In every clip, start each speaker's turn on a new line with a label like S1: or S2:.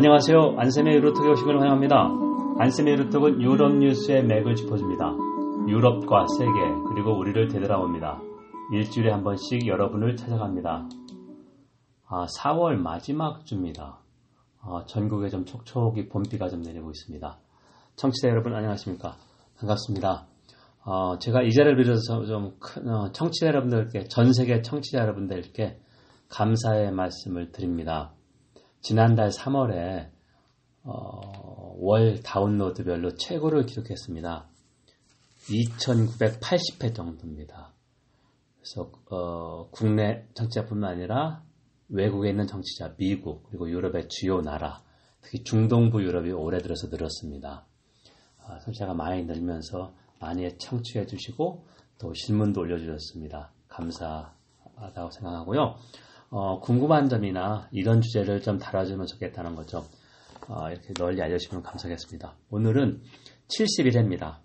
S1: 안녕하세요. 안쌤의 유로톡에 오신 걸 환영합니다. 안쌤의 유로톡은 유럽 뉴스의 맥을 짚어줍니다. 유럽과 세계 그리고 우리를 되돌아옵니다. 일주일에 한 번씩 여러분을 찾아갑니다. 아, 4월 마지막 주입니다. 아, 전국에 좀 촉촉이 봄비가 좀 내리고 있습니다. 청취자 여러분 안녕하십니까? 반갑습니다. 어, 제가 이 자리를 빌어서 좀 큰, 어, 청취자 여러분들께 전 세계 청취자 여러분들께 감사의 말씀을 드립니다. 지난달 3월에 어, 월 다운로드별로 최고를 기록했습니다. 2,980회 정도입니다. 그래서 어, 국내 청취자뿐만 아니라 외국에 있는 청취자, 미국 그리고 유럽의 주요 나라, 특히 중동부 유럽이 올해 들어서 늘었습니다. 아, 청취자가 많이 늘면서 많이 청취해 주시고 또 질문도 올려주셨습니다. 감사하다고 생각하고요. 어, 궁금한 점이나 이런 주제를 좀 다뤄주면 좋겠다는 거죠. 어, 이렇게 널리 알려주시면 감사하겠습니다. 오늘은 71회입니다.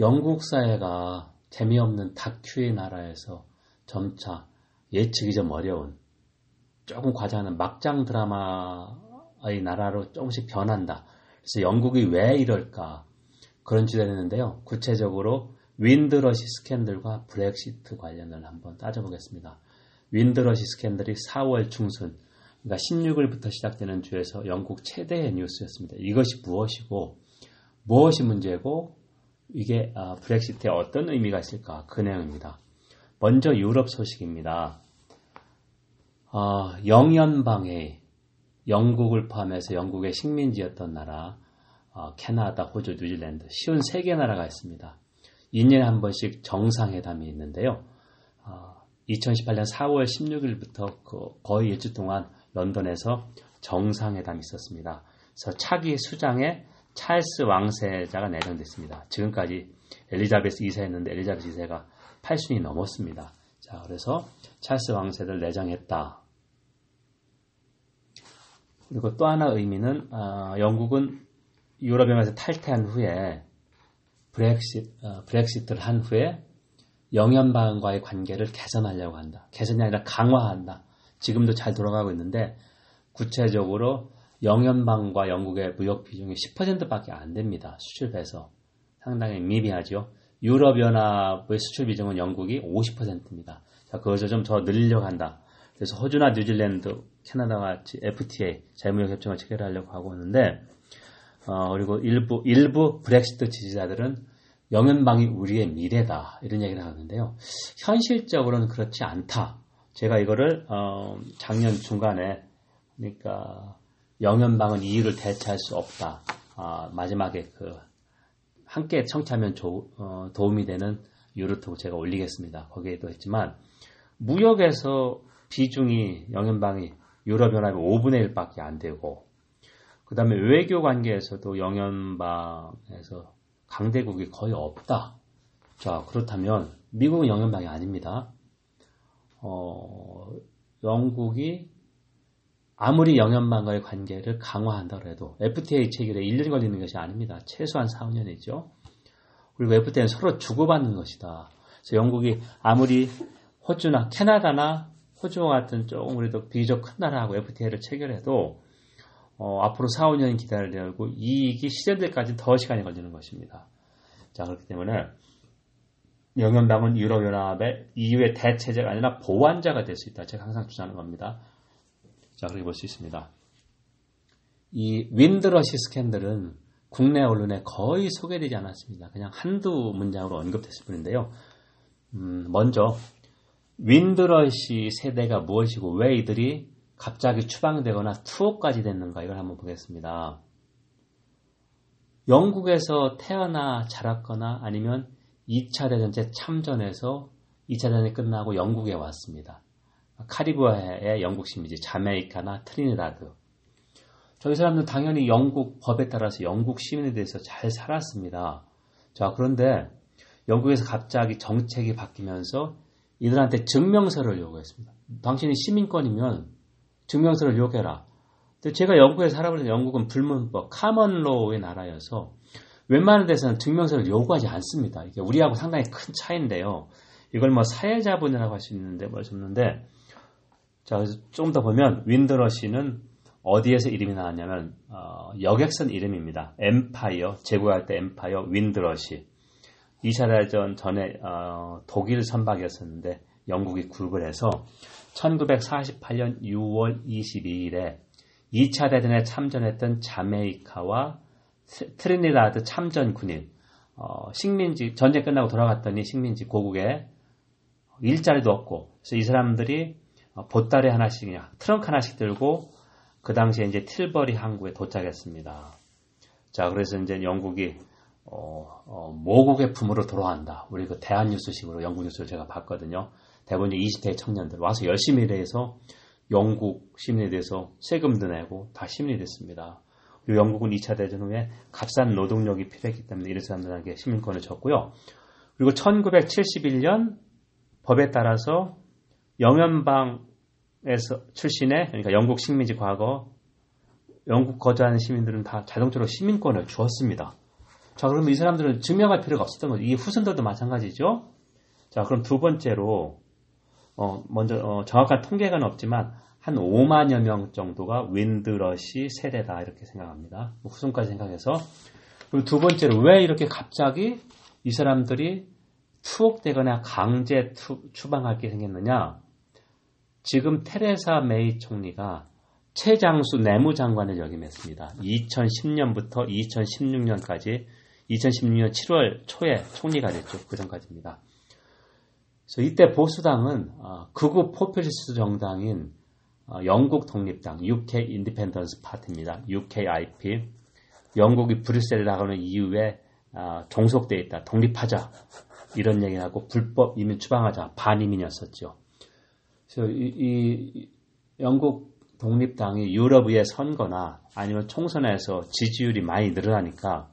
S1: 영국 사회가 재미없는 다큐의 나라에서 점차 예측이 좀 어려운 조금 과장하는 막장 드라마의 나라로 조금씩 변한다. 그래서 영국이 왜 이럴까 그런 주제를 했는데요. 구체적으로 윈드러시 스캔들과 브렉시트 관련을 한번 따져보겠습니다. 윈드러시 스캔들이 4월 중순, 그러니까 16일부터 시작되는 주에서 영국 최대의 뉴스였습니다. 이것이 무엇이고, 무엇이 문제고, 이게 아, 브렉시트에 어떤 의미가 있을까? 그 내용입니다. 먼저 유럽 소식입니다. 아, 영연방에 영국을 포함해서 영국의 식민지였던 나라, 어, 캐나다, 호주, 뉴질랜드, 쉬운 세 개 나라가 있습니다. 2년에 한 번씩 정상회담이 있는데요. 2018년 4월 16일부터 그 거의 일주 동안 런던에서 정상회담이 있었습니다. 그래서 차기 수장에 찰스 왕세자가 내정됐습니다. 지금까지 엘리자베스 2세였는데 엘리자베스 2세가 8순이 넘었습니다. 자, 그래서 찰스 왕세를 내정했다. 그리고 또 하나 의미는 어, 영국은 유럽연합에서 탈퇴한 후에 브렉시, 어, 브렉시트를 한 후에 영연방과의 관계를 개선하려고 한다. 개선이 아니라 강화한다. 지금도 잘 돌아가고 있는데 구체적으로 영연방과 영국의 무역 비중이 10%밖에 안 됩니다. 수출 배서 상당히 미비하죠. 유럽 연합의 수출 비중은 영국이 50%입니다. 자, 그것을 좀 더 늘리려고 한다. 그래서 호주나 뉴질랜드, 캐나다와 같이 FTA 자유무역 협정을 체결하려고 하고 있는데 어, 그리고 일부 일부 브렉시트 지지자들은 영연방이 우리의 미래다 이런 얘기를 하는데요. 현실적으로는 그렇지 않다. 제가 이거를 어, 작년 중간에 그러니까 영연방은 이유를 대체할 수 없다. 어, 마지막에 그 함께 청취하면 조, 어, 도움이 되는 유로톡 제가 올리겠습니다. 거기에도 했지만 무역에서 비중이 영연방이 유럽연합이 5분의 1밖에 안 되고 그 다음에 외교 관계에서도 영연방에서 강대국이 거의 없다. 자, 그렇다면 미국은 영연방이 아닙니다. 어, 영국이 아무리 영연방과의 관계를 강화한다고 해도 FTA 체결에 1년 걸리는 것이 아닙니다. 최소한 4, 5년이죠. 그리고 FTA는 서로 주고받는 것이다. 그래서 영국이 아무리 호주나 캐나다나 호주와 같은 조금 우리도 비교적 큰 나라하고 FTA를 체결해도 어, 앞으로 4, 5년 기다려야 되고 이익이 실현될 까지 더 시간이 걸리는 것입니다. 자 그렇기 때문에 영연당은 유럽연합의 EU의 대체제가 아니라 보완자가 될 수 있다. 제가 항상 주장하는 겁니다. 자 그렇게 볼 수 있습니다. 이 윈드러시 스캔들은 국내 언론에 거의 소개되지 않았습니다. 그냥 한두 문장으로 언급됐을 뿐인데요. 음, 먼저 윈드러시 세대가 무엇이고 왜 이들이 갑자기 추방되거나 투옥까지 됐는가 이걸 한번 보겠습니다. 영국에서 태어나 자랐거나 아니면 2차 대전 때 참전해서 2차 대전이 끝나고 영국에 왔습니다. 카리브해의 영국 식민지 자메이카나 트리니다드. 저희 사람들 당연히 영국 법에 따라서 영국 시민에 대해서 잘 살았습니다. 자, 그런데 영국에서 갑자기 정책이 바뀌면서 이들한테 증명서를 요구했습니다. 당신이 시민권이면 증명서를 요구해라. 제가 영국에 살아보는 영국은 불문법, common law의 나라여서 웬만한 데서는 증명서를 요구하지 않습니다. 이게 우리하고 상당히 큰 차이인데요. 이걸 뭐 사회자본이라고 할 수 있는데 뭐 없는데 자, 조금 더 보면 윈드러시는 어디에서 이름이 나왔냐면 어, 여객선 이름입니다. 엠파이어 제국할 때 엠파이어 윈드러시 2차 대전 전에 어, 독일 선박이었었는데 영국이 굴을 해서 1948년 6월 22일에 2차 대전에 참전했던 자메이카와 트리니다드 참전 군인 어, 식민지 전쟁 끝나고 돌아갔더니 식민지 고국에 일자리도 없고 그래서 이 사람들이 어, 보따리 하나씩 트렁크 하나씩 들고 그 당시에 이제 틸버리 항구에 도착했습니다. 자 그래서 이제 영국이 어, 어, 모국의 품으로 돌아간다. 우리 그 대한뉴스식으로 영국 뉴스를 제가 봤거든요. 대부분 20대 청년들 와서 열심히 일해서 영국 시민에 대해서 세금도 내고 다 시민이 됐습니다. 그리고 영국은 2차 대전 후에 값싼 노동력이 필요했기 때문에 이런 사람들에게 시민권을 줬고요. 그리고 1971년 법에 따라서 영연방에서 출신의 그러니까 영국 식민지 과거 영국 거주하는 시민들은 다 자동적으로 시민권을 주었습니다. 자, 그러면 이 사람들은 증명할 필요가 없었던 거죠. 이 후손들도 마찬가지죠. 자, 그럼 두 번째로 어, 먼저 어, 정확한 통계가 없지만 한 5만여 명 정도가 윈드러시 세대다 이렇게 생각합니다. 뭐 후손까지 생각해서 그리고 두 번째로 왜 이렇게 갑자기 이 사람들이 투옥되거나 강제 투, 추방하게 생겼느냐? 지금 테레사 메이 총리가 최장수 내무장관을 역임했습니다. 2010년부터 2016년까지 2016년 7월 초에 총리가 됐죠. 그 전까지입니다. 그래서 이때 보수당은 어, 극우 포퓰리스트 정당인 어, 영국 독립당 UK 인디펜던스 파티입니다. UKIP 영국이 브뤼셀에 나가는 이후에 어, 종속되어 있다. 독립하자 이런 얘기하고 불법 이민 추방하자 반이민이었었죠. 그래서 이, 이 영국 독립당이 유럽의 선거나 아니면 총선에서 지지율이 많이 늘어나니까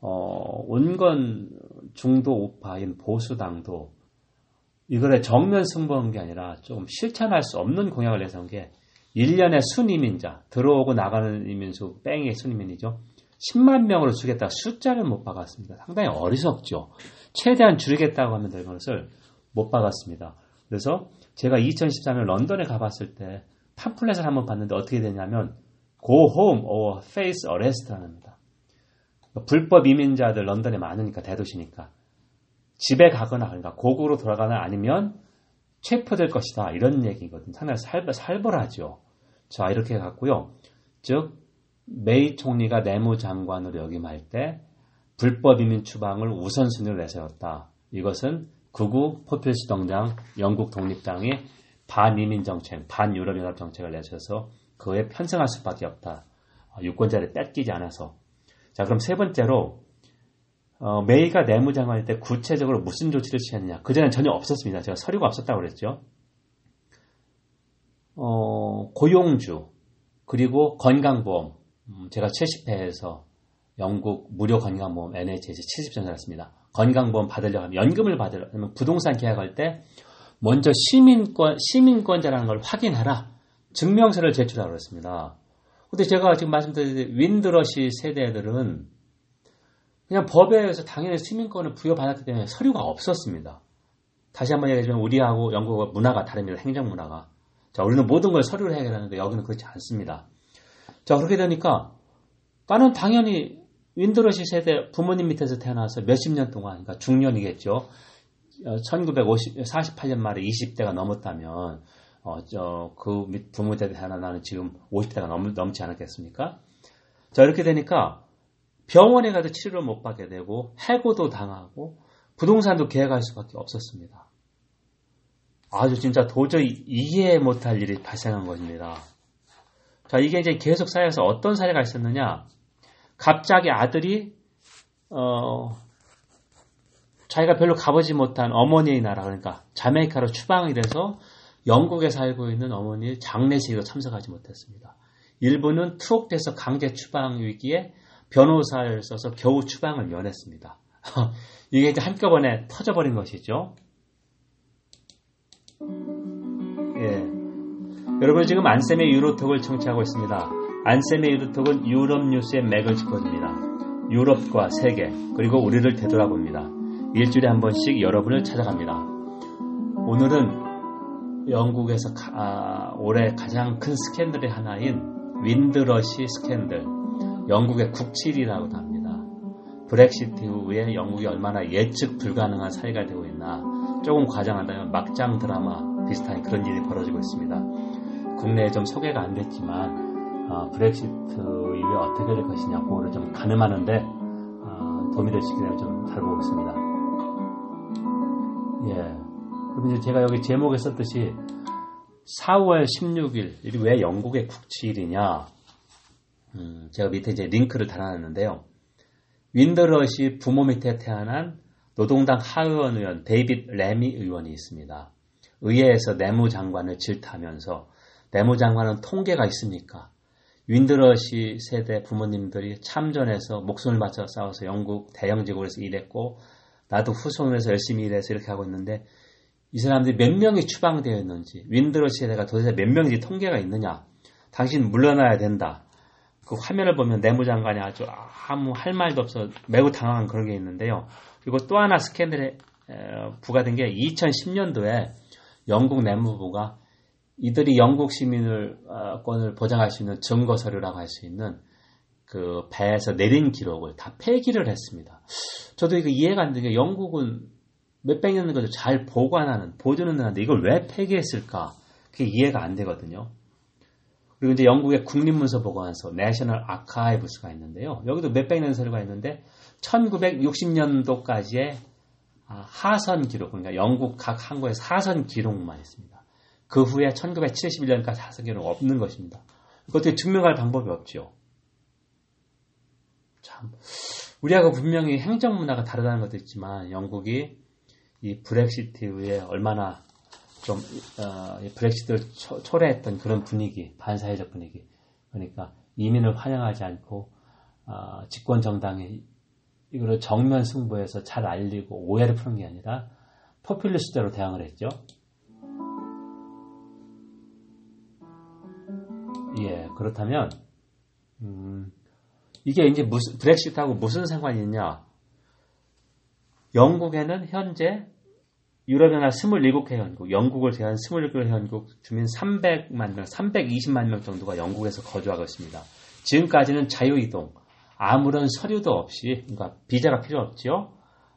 S1: 어, 온건 중도 우파인 보수당도 이거를 정면 승부한 게 아니라 좀 실천할 수 없는 공약을 내세운 게 1년에 순이민자, 들어오고 나가는 이민수, 뺑의 순이민이죠. 10만 명으로 줄겠다 숫자를 못 박았습니다. 상당히 어리석죠. 최대한 줄이겠다고 하면 될 것을 못 박았습니다. 그래서 제가 2013년 런던에 가봤을 때 팜플렛을 한번 봤는데 어떻게 되냐면 Go home or face arrest라는 겁니다. 불법 이민자들 런던에 많으니까 대도시니까 집에 가거나 그러니까 고국으로 돌아가나 아니면 체포될 것이다 이런 얘기거든요. 상당히 살벌, 살벌하죠. 자 이렇게 갔고요. 즉 메이 총리가 내무장관으로 역임할 때 불법 이민 추방을 우선순위로 내세웠다. 이것은 극우 포퓰리스트 정당 영국 독립당이 반이민 정책, 반유럽 연합 정책을 내셔서 그에 편성할 수밖에 없다. 어, 유권자를 뺏기지 않아서. 자, 그럼 세 번째로 어, 메이가 내무장관일 때 구체적으로 무슨 조치를 취했느냐? 그전엔 전혀 없었습니다. 제가 서류가 없었다고 그랬죠. 어, 고용주 그리고 건강보험 음, 제가 70회에서 영국 무료 건강보험 NHS 70전 살았습니다. 건강보험 받으려고 하면 연금을 받으려면 부동산 계약할 때 먼저 시민권, 시민권자라는 걸 확인해라. 증명서를 제출하라고 그랬습니다. 근데 제가 지금 말씀드린 윈드러시 세대들은 그냥 법에 의해서 당연히 시민권을 부여받았기 때문에 서류가 없었습니다. 다시 한번 얘기하자면 우리하고 영국과 문화가 다릅니다. 행정 문화가. 자, 우리는 모든 걸 서류를 해결하는데 여기는 그렇지 않습니다. 자, 그렇게 되니까 나는 당연히 윈드러시 세대 부모님 밑에서 태어나서 몇십 년 동안, 그러니까 중년이겠죠. 1948년 말에 20대가 넘었다면 어, 저, 그 부모 때 하나 나는 지금 50대가 넘, 넘지 않았겠습니까? 자, 이렇게 되니까 병원에 가도 치료를 못 받게 되고 해고도 당하고 부동산도 계약할 수밖에 없었습니다. 아주 진짜 도저히 이해 못할 일이 발생한 것입니다. 자, 이게 이제 계속 쌓여서 어떤 사례가 있었느냐? 갑자기 아들이 어, 자기가 별로 가보지 못한 어머니의 나라 그러니까 자메이카로 추방이 돼서 영국에 살고 있는 어머니 장례식에 참석하지 못했습니다. 일부는 투옥돼서 강제 추방 위기에 변호사를 써서 겨우 추방을 면했습니다. 이게 이제 한꺼번에 터져버린 것이죠. 예. 여러분 지금 안쌤의 유로톡을 청취하고 있습니다. 안쌤의 유로톡은 유럽 뉴스의 맥을 짚어줍니다. 유럽과 세계 그리고 우리를 되돌아봅니다. 일주일에 한 번씩 여러분을 찾아갑니다. 오늘은 영국에서 가, 아, 올해 가장 큰 스캔들의 하나인 윈드러시 스캔들, 영국의 국칠이라고도 합니다. 브렉시트 이후에 영국이 얼마나 예측 불가능한 사회가 되고 있나 조금 과장한다면 막장 드라마 비슷한 그런 일이 벌어지고 있습니다. 국내에 좀 소개가 안 됐지만 어, 브렉시트 이후에 어떻게 될 것이냐 그거를 좀 가늠하는데 어, 도움이 될 수 있게 좀 살펴보겠습니다. 예. 그럼 이제 제가 여기 제목에 썼듯이 4월 16일, 왜 영국의 국치일이냐? 음, 제가 밑에 이제 링크를 달아놨는데요. 윈더러시 부모 밑에 태어난 노동당 하의원 의원 데이빗 레미 의원이 있습니다. 의회에서 내무장관을 질타하면서 내무장관은 통계가 있습니까? 윈드러시 세대 부모님들이 참전해서 목숨을 바쳐 싸워서 영국 대영제국에서 일했고 나도 후손에서 열심히 일해서 이렇게 하고 있는데 이 사람들이 몇 명이 추방되어 있는지 윈드러시 세대가 도대체 몇 명인지 통계가 있느냐 당신 물러나야 된다 그 화면을 보면 내무장관이 아주 아무 할 말도 없어 매우 당황한 그런 게 있는데요 그리고 또 하나 스캔들에 부과된 게 2010년도에 영국 내무부가 이들이 영국 시민을 권을 보장할 수 있는 증거 서류라고 할 수 있는 그 배에서 내린 기록을 다 폐기를 했습니다. 저도 이거 이해가 안 되는 게 영국은 몇백 년 전도 잘 보관하는 보존은 하는데 이걸 왜 폐기했을까? 그게 이해가 안 되거든요. 그리고 이제 영국의 국립문서보관소 내셔널 아카이브스가 있는데요. 여기도 몇백 년 서류가 있는데 1960년도까지의 아, 하선 기록, 그러니까 영국 각 항구의 사선 기록만 있습니다. 그 후에 1971년까지 하선 기록 없는 것입니다. 그것도 증명할 방법이 없죠. 참, 우리하고 분명히 행정 문화가 다르다는 것도 있지만 영국이 이 브렉시트 이후에 얼마나 좀 어, 브렉시트를 초, 초래했던 그런 분위기, 반사회적 분위기. 그러니까 이민을 환영하지 않고 어, 집권 정당이 이거를 정면 승부해서 잘 알리고 오해를 푸는 게 아니라 포퓰리스트로 대응을 했죠. 예, 그렇다면 음, 이게 이제 무슨 브렉시트하고 무슨 상관이 있냐? 영국에는 현재 유럽연합 27개 회원국, 영국을 제한 27개 회원국 주민 300만 명, 320만 명 정도가 영국에서 거주하고 있습니다. 지금까지는 자유이동, 아무런 서류도 없이, 그러니까 비자가 필요 없지요.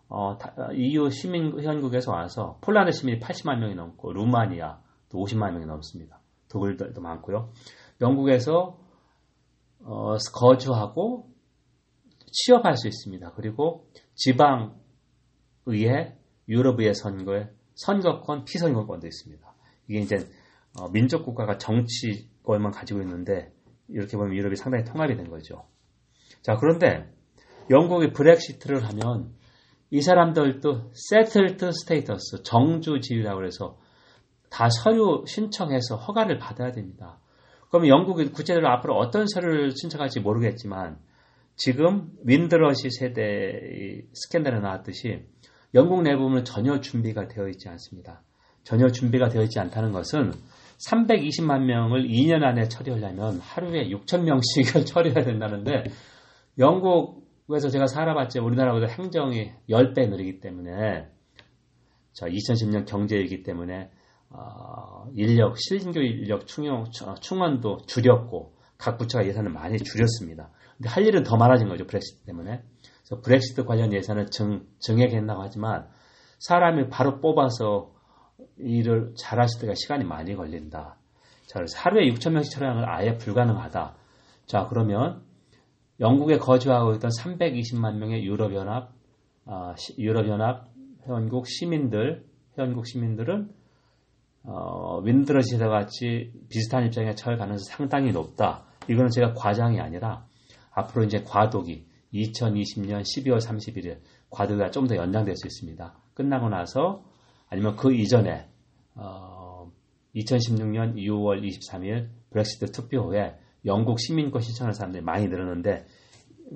S1: 어, EU 시민 회원국에서 와서 폴란드 시민이 80만 명이 넘고 루마니아 또 50만 명이 넘습니다. 독일도 많고요. 영국에서 어, 거주하고 취업할 수 있습니다. 그리고 지방 의회, 유럽의회 선거에 선거권, 피선거권도 있습니다. 이게 이제 어, 민족 국가가 정치권만 가지고 있는데 이렇게 보면 유럽이 상당히 통합이 된 거죠. 자, 그런데 영국이 브렉시트를 하면 이 사람들도 settled status, 정주 지위라고 해서 다 서류 신청해서 허가를 받아야 됩니다. 그러면 영국이 구체적으로 앞으로 어떤 서류를 신청할지 모르겠지만 지금 윈드러시 세대의 스캔들에 나왔듯이 영국 내부는 전혀 준비가 되어 있지 않습니다. 전혀 준비가 되어 있지 않다는 것은 320만 명을 2년 안에 처리하려면 하루에 6천 명씩을 처리해야 된다는데 영국에서 제가 살아봤지 우리나라보다 행정이 10배 느리기 때문에 자 2010년 경제이기 때문에 어, 인력 실인교 인력 충용, 충원도 줄였고 각 부처가 예산을 많이 줄였습니다. 근데 할 일은 더 많아진 거죠 브렉시트 때문에. 그래서 브렉시트 관련 예산을 증, 증액했다고 하지만 사람이 바로 뽑아서 일을 잘하실 때가 시간이 많이 걸린다. 자, 그래서 하루에 6천 명씩 건 아예 불가능하다. 자, 그러면 영국에 거주하고 있던 320만 명의 유럽연합, 어, 유럽연합 회원국 시민들, 회원국 시민들은 어, 윈드러시와 같이 비슷한 입장에 처할 가능성이 상당히 높다. 이거는 제가 과장이 아니라 앞으로 이제 과도기 2020년 12월 31일 과도기가 좀 더 연장될 수 있습니다. 끝나고 나서 아니면 그 이전에 어, 2016년 6월 23일 브렉시트 투표 후에 영국 시민권 신청하는 사람들이 많이 늘었는데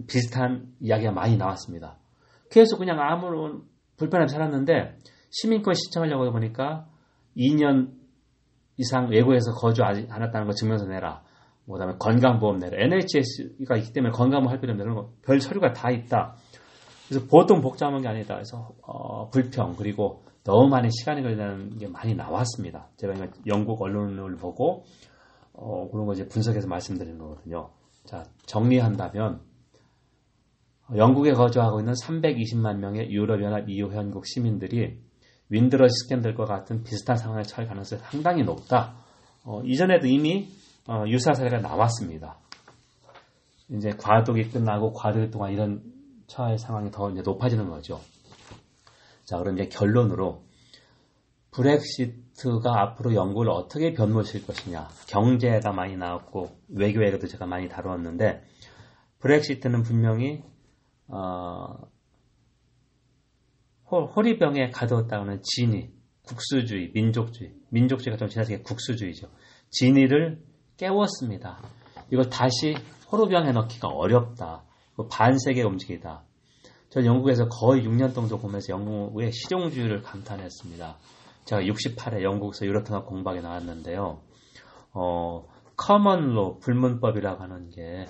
S1: 비슷한 이야기가 많이 나왔습니다. 계속 그냥 아무런 불편 없이 살았는데 시민권 신청하려고 보니까 2년 이상 외국에서 거주 하지 않았다는 거 증명서 내라. 뭐 그다음에 건강보험 내라. NHS가 있기 때문에 건강보험 할 필요 없는 거별 서류가 다 있다. 그래서 보통 복잡한 게 아니다. 그래서 어, 불평 그리고 너무 많은 시간이 걸리는 게 많이 나왔습니다. 제가 영국 언론을 보고 어, 그런 거 이제 분석해서 말씀드리는 거거든요. 자, 정리한다면 영국에 거주하고 있는 320만 명의 유럽연합 EU 회원국 시민들이 윈드러시 스캔들과 같은 비슷한 상황에 처할 가능성이 상당히 높다. 어, 이전에도 이미 어, 유사 사례가 나왔습니다. 이제 과도기 끝나고 과도기 동안 이런 처할 상황이 더 이제 높아지는 거죠. 자, 그럼 이제 결론으로 브렉시트가 앞으로 영국을 어떻게 변모실 것이냐. 경제가 많이 나왔고 외교에도 제가 많이 다루었는데 브렉시트는 분명히 어, 호리병에 가두었다고는 진위, 국수주의, 민족주의, 민족주의가 좀 지나치게 국수주의죠. 진위를 깨웠습니다. 이걸 다시 호르병에 넣기가 어렵다. 반세계 움직이다. 전 영국에서 거의 6년 정도 보면서 영국의 실용주의를 감탄했습니다. 제가 68회 영국에서 유럽통합 공박에 나왔는데요. 어, common law 불문법이라고 하는 게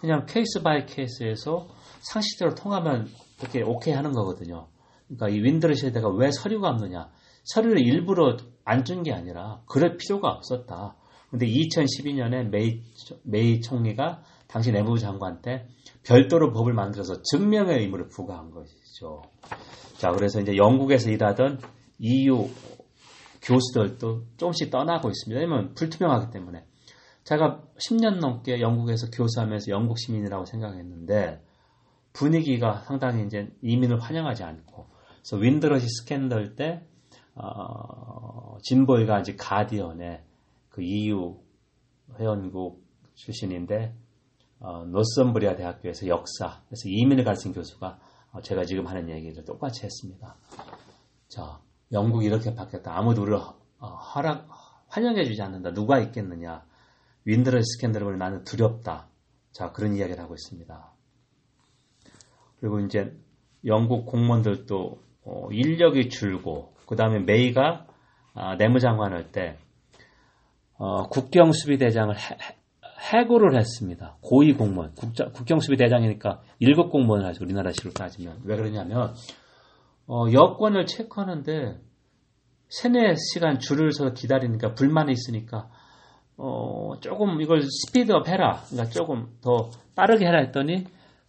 S1: 그냥 case by case에서 상식적으로 통하면 이렇게 오케이 하는 거거든요. 그러니까 이 윈드러시 세대가 왜 서류가 없느냐? 서류를 일부러 안 준 게 아니라 그럴 필요가 없었다. 근데 2012년에 메이, 메이 총리가 당시 내무부 장관 때 별도로 법을 만들어서 증명의 의무를 부과한 것이죠. 자, 그래서 이제 영국에서 일하던 EU 교수들도 조금씩 떠나고 있습니다. 왜냐면 불투명하기 때문에. 제가 10년 넘게 영국에서 교수하면서 영국 시민이라고 생각했는데 분위기가 상당히 이제 이민을 환영하지 않고 그래서 윈드러시 스캔들 때 어, 진보이가 아직 가디언의 그 EU 회원국 출신인데 어, 노선브리아 대학교에서 역사 그래서 이민을 가르친 교수가 어, 제가 지금 하는 얘기를 똑같이 했습니다. 자, 영국이 이렇게 바뀌었다. 아무도 우리를 어, 허락 환영해주지 않는다. 누가 있겠느냐? 윈드러시 스캔들을 나는 두렵다. 자, 그런 이야기를 하고 있습니다. 그리고 이제 영국 공무원들도 어, 인력이 줄고 그 다음에 메이가 아, 내무장관 할 때 어, 국경수비대장을 해, 고를 했습니다. 고위 공무원 국경수비대장이니까 1급 공무원을 하죠. 우리나라식으로 따지면 왜 그러냐면 어, 여권을 체크하는데 세네 시간 줄을 서서 기다리니까 불만이 있으니까 어, 조금 이걸 스피드업 해라. 그러니까 조금 더 빠르게 해라 했더니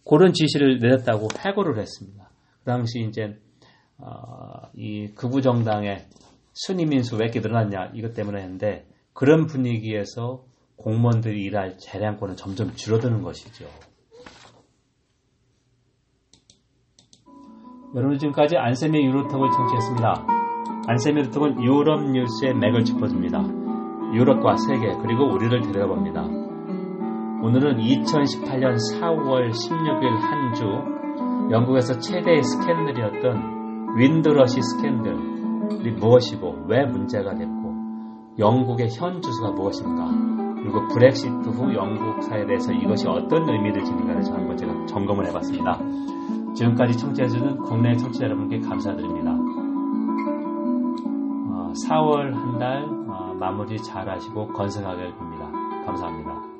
S1: 그런 지시를 내렸다고 해고를 했습니다. 그 당시 이제 어, 이 극우 정당의 순위 민수 왜 이렇게 늘어났냐 이것 때문에 했는데 그런 분위기에서 공무원들이 일할 재량권은 점점 줄어드는 것이죠. 여러분 지금까지 안세미 유로톡을 청취했습니다. 안세미 유로톡은 유럽 뉴스의 맥을 짚어줍니다. 유럽과 세계 그리고 우리를 들여다봅니다. 오늘은 2018년 4월 16일 한 주 영국에서 최대의 스캔들이었던 윈드러시 스캔들이 무엇이고 왜 문제가 됐고 영국의 현 주소가 무엇인가 그리고 브렉시트 후 영국 사회에 대해서 이것이 어떤 의미를 지닌가를 한번 제가 점검을 해봤습니다. 지금까지 청취해주는 국내 청취자 여러분께 감사드립니다. 4월 어, 한달 어, 마무리 잘 하시고 건승하길 빕니다. 감사합니다.